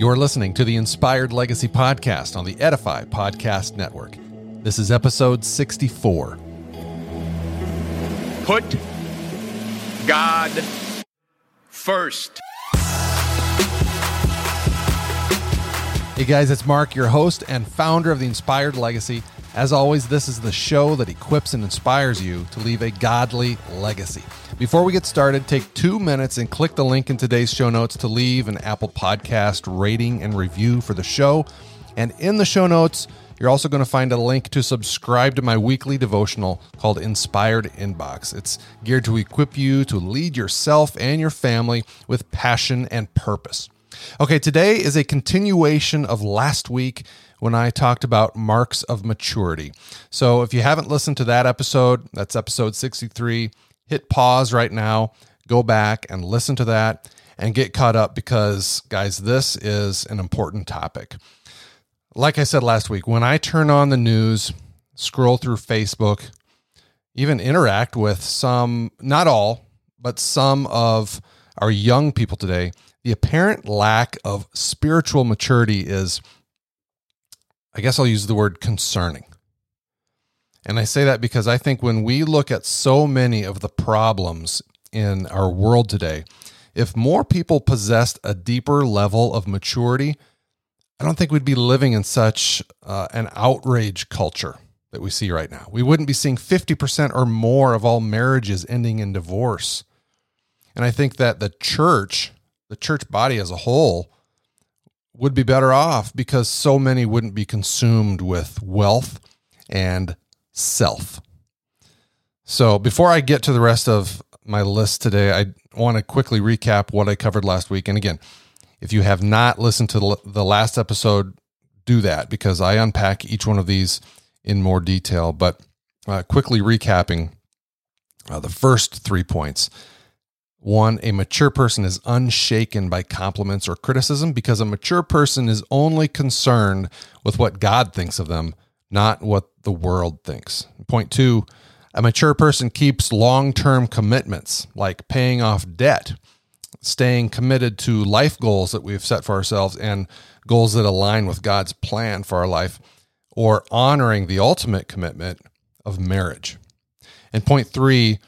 You're listening to the Inspired Legacy Podcast on the Edify Podcast Network. This is episode 64. Put God first. Hey guys, it's Mark, your host and founder of the Inspired Legacy. As always, this is the show that equips and inspires you to leave a godly legacy. Before we get started, take two minutes and click the link in today's show notes to leave an Apple Podcast rating and review for the show. And in the show notes, you're also going to find a link to subscribe to my weekly devotional called Inspired Inbox. It's geared to equip you to lead yourself and your family with passion and purpose. Okay, today is a continuation of last week when I talked about marks of maturity. So if you haven't listened to that episode, that's episode 63, hit pause right now, go back and listen to that and get caught up because, guys, this is an important topic. Like I said last week, when I turn on the news, scroll through Facebook, even interact with some, not all, but some of our young people today, the apparent lack of spiritual maturity is I guess I'll use the word concerning. And I say that because I think when we look at so many of the problems in our world today, if more people possessed a deeper level of maturity, I don't think we'd be living in such uh, an outrage culture that we see right now. We wouldn't be seeing 50% or more of all marriages ending in divorce. And I think that the church, the church body as a whole, would be better off because so many wouldn't be consumed with wealth and self. So, before I get to the rest of my list today, I want to quickly recap what I covered last week. And again, if you have not listened to the last episode, do that because I unpack each one of these in more detail. But uh, quickly recapping uh, the first three points one, a mature person is unshaken by compliments or criticism because a mature person is only concerned with what God thinks of them, not what the world thinks. Point two, a mature person keeps long term commitments like paying off debt, staying committed to life goals that we've set for ourselves and goals that align with God's plan for our life, or honoring the ultimate commitment of marriage. And point three,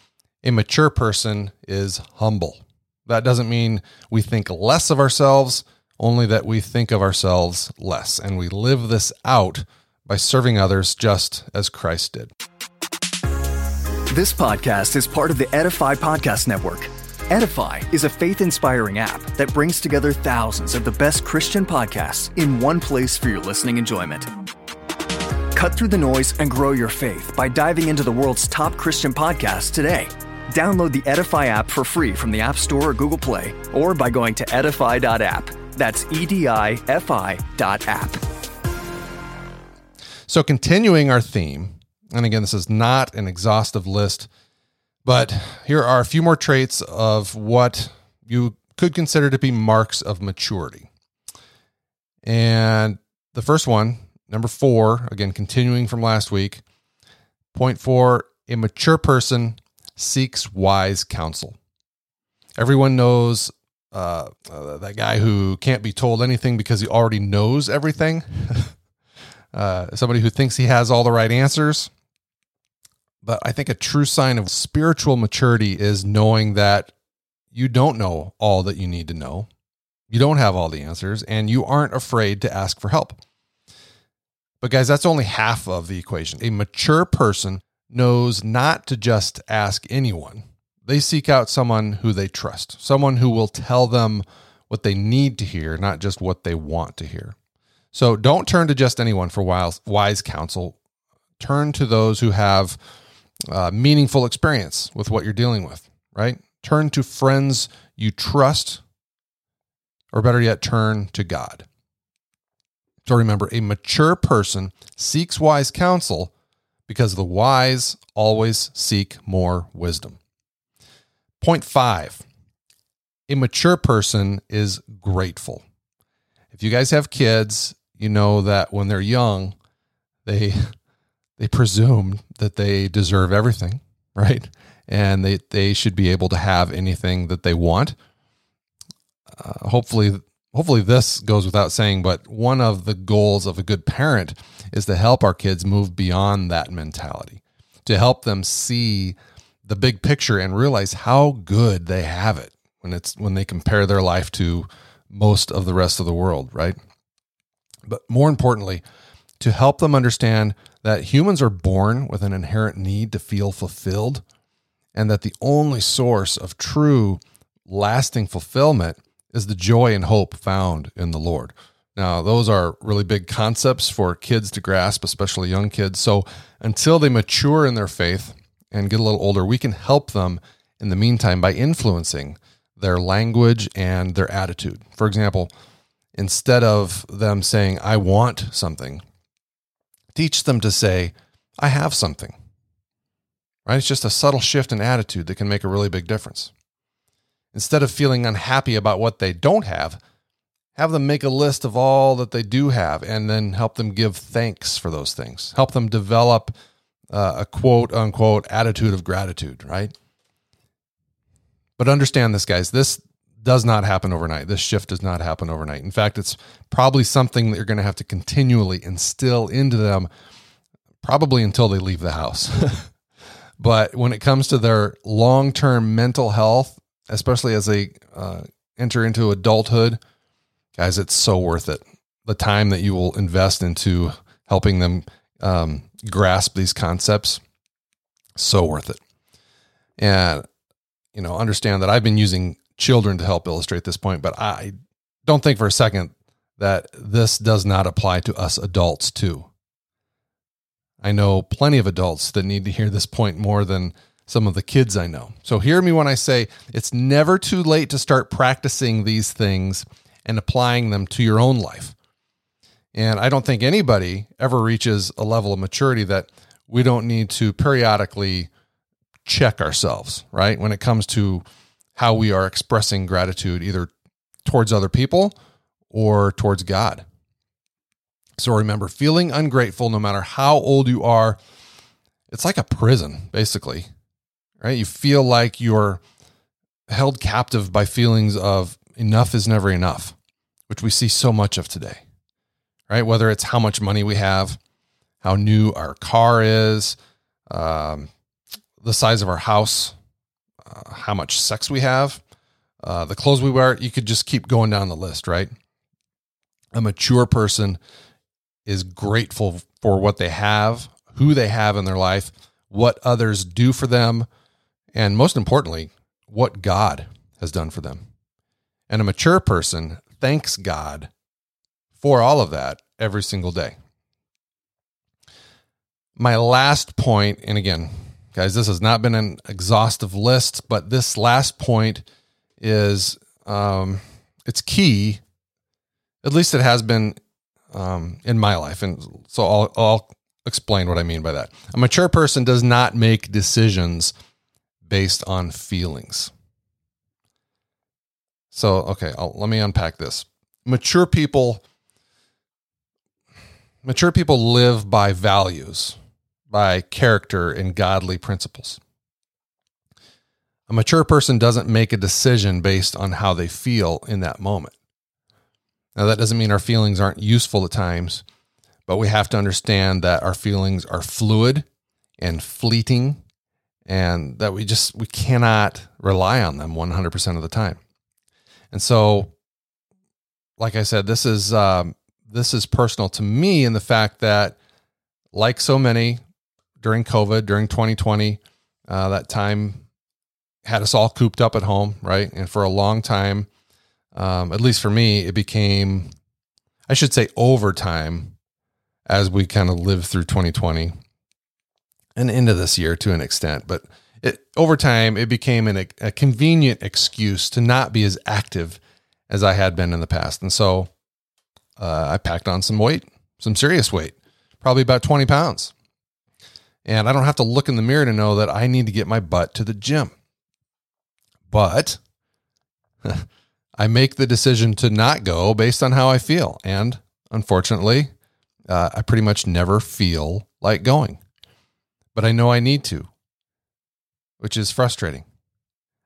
a mature person is humble. That doesn't mean we think less of ourselves, only that we think of ourselves less. And we live this out by serving others just as Christ did. This podcast is part of the Edify Podcast Network. Edify is a faith inspiring app that brings together thousands of the best Christian podcasts in one place for your listening enjoyment. Cut through the noise and grow your faith by diving into the world's top Christian podcasts today. Download the Edify app for free from the App Store or Google Play, or by going to edify.app. That's E D I F I dot app. So, continuing our theme, and again, this is not an exhaustive list, but here are a few more traits of what you could consider to be marks of maturity. And the first one, number four, again, continuing from last week, point four, a mature person seeks wise counsel. Everyone knows uh, uh, that guy who can't be told anything because he already knows everything. uh, somebody who thinks he has all the right answers. But I think a true sign of spiritual maturity is knowing that you don't know all that you need to know. You don't have all the answers, and you aren't afraid to ask for help. But, guys, that's only half of the equation. A mature person knows not to just ask anyone. They seek out someone who they trust, someone who will tell them what they need to hear, not just what they want to hear. So don't turn to just anyone for wise, counsel. Turn to those who have uh, meaningful experience with what you're dealing with, right? Turn to friends you trust, or better yet, turn to God. So remember, a mature person seeks wise counsel because the wise always seek more wisdom. Point five a mature person is grateful. If you guys have kids, you know that when they're young, they they presume that they deserve everything, right? And they, they should be able to have anything that they want. Uh, hopefully, hopefully this goes without saying, but one of the goals of a good parent is to help our kids move beyond that mentality, to help them see the big picture and realize how good they have it when it's when they compare their life to most of the rest of the world, right? But more importantly, to help them understand that humans are born with an inherent need to feel fulfilled and that the only source of true lasting fulfillment is the joy and hope found in the Lord. Now, those are really big concepts for kids to grasp, especially young kids. So, until they mature in their faith and get a little older, we can help them in the meantime by influencing their language and their attitude. For example, instead of them saying, I want something, teach them to say, I have something. Right? It's just a subtle shift in attitude that can make a really big difference. Instead of feeling unhappy about what they don't have, have them make a list of all that they do have and then help them give thanks for those things. Help them develop uh, a quote unquote attitude of gratitude, right? But understand this, guys. This does not happen overnight. This shift does not happen overnight. In fact, it's probably something that you're going to have to continually instill into them, probably until they leave the house. but when it comes to their long term mental health especially as they uh, enter into adulthood, guys, it's so worth it. The time that you will invest into helping them um, grasp these concepts, so worth it. And, you know, understand that I've been using children to help illustrate this point, but I don't think for a second that this does not apply to us adults too. I know plenty of adults that need to hear this point more than some of the kids I know. So hear me when I say it's never too late to start practicing these things and applying them to your own life. And I don't think anybody ever reaches a level of maturity that we don't need to periodically check ourselves, right? When it comes to how we are expressing gratitude, either towards other people or towards God. So remember, feeling ungrateful, no matter how old you are, it's like a prison, basically right? You feel like you're held captive by feelings of enough is never enough, which we see so much of today, right? Whether it's how much money we have, how new our car is, um, the size of our house, uh, how much sex we have, uh, the clothes we wear, you could just keep going down the list, right? A mature person is grateful for what they have, who they have in their life, what others do for them, and most importantly, what God has done for them. And a mature person thanks God for all of that every single day. My last point, and again, guys, this has not been an exhaustive list, but this last point is um, it's key. At least it has been um, in my life, and so I'll, I'll explain what I mean by that. A mature person does not make decisions based on feelings. So, okay, I'll, let me unpack this. Mature people mature people live by values, by character and godly principles. A mature person doesn't make a decision based on how they feel in that moment. Now, that doesn't mean our feelings aren't useful at times, but we have to understand that our feelings are fluid and fleeting and that we just we cannot rely on them 100% of the time. And so like i said this is um, this is personal to me in the fact that like so many during covid during 2020 uh, that time had us all cooped up at home right? And for a long time um, at least for me it became i should say over time as we kind of lived through 2020 and into this year to an extent, but it, over time it became an, a convenient excuse to not be as active as I had been in the past. And so uh, I packed on some weight, some serious weight, probably about 20 pounds. And I don't have to look in the mirror to know that I need to get my butt to the gym. But I make the decision to not go based on how I feel. And unfortunately, uh, I pretty much never feel like going but I know I need to, which is frustrating.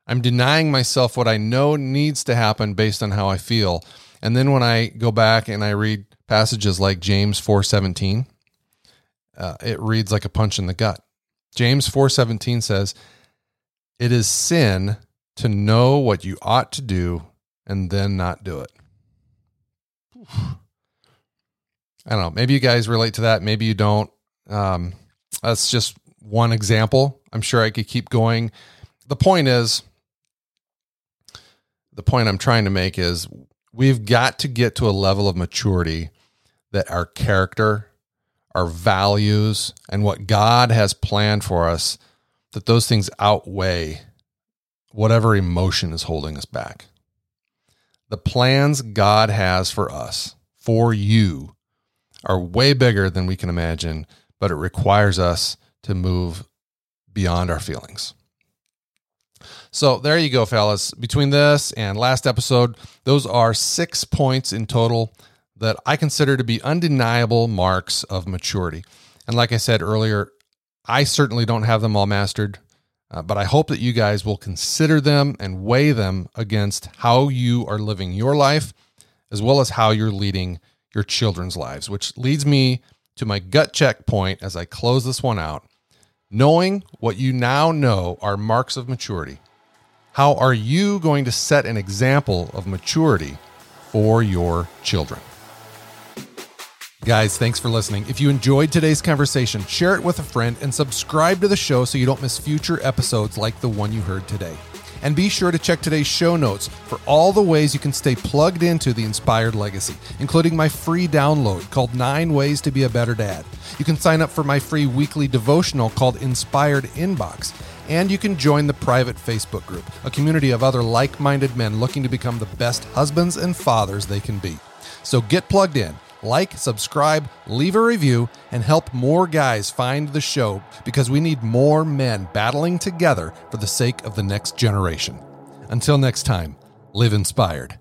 I'm denying myself what I know needs to happen based on how I feel. And then when I go back and I read passages like James 4:17, uh, it reads like a punch in the gut. James 4:17 says, "It is sin to know what you ought to do and then not do it." I don't know. Maybe you guys relate to that. Maybe you don't. Um, that's just one example. I'm sure I could keep going. The point is, the point I'm trying to make is we've got to get to a level of maturity that our character, our values, and what God has planned for us, that those things outweigh whatever emotion is holding us back. The plans God has for us, for you, are way bigger than we can imagine, but it requires us to move beyond our feelings. So there you go, fellas. Between this and last episode, those are six points in total that I consider to be undeniable marks of maturity. And like I said earlier, I certainly don't have them all mastered, uh, but I hope that you guys will consider them and weigh them against how you are living your life, as well as how you're leading your children's lives, which leads me to my gut check point as I close this one out. Knowing what you now know are marks of maturity, how are you going to set an example of maturity for your children? Guys, thanks for listening. If you enjoyed today's conversation, share it with a friend and subscribe to the show so you don't miss future episodes like the one you heard today. And be sure to check today's show notes for all the ways you can stay plugged into the inspired legacy, including my free download called Nine Ways to Be a Better Dad. You can sign up for my free weekly devotional called Inspired Inbox. And you can join the private Facebook group, a community of other like minded men looking to become the best husbands and fathers they can be. So get plugged in like, subscribe, leave a review, and help more guys find the show because we need more men battling together for the sake of the next generation. Until next time, live inspired.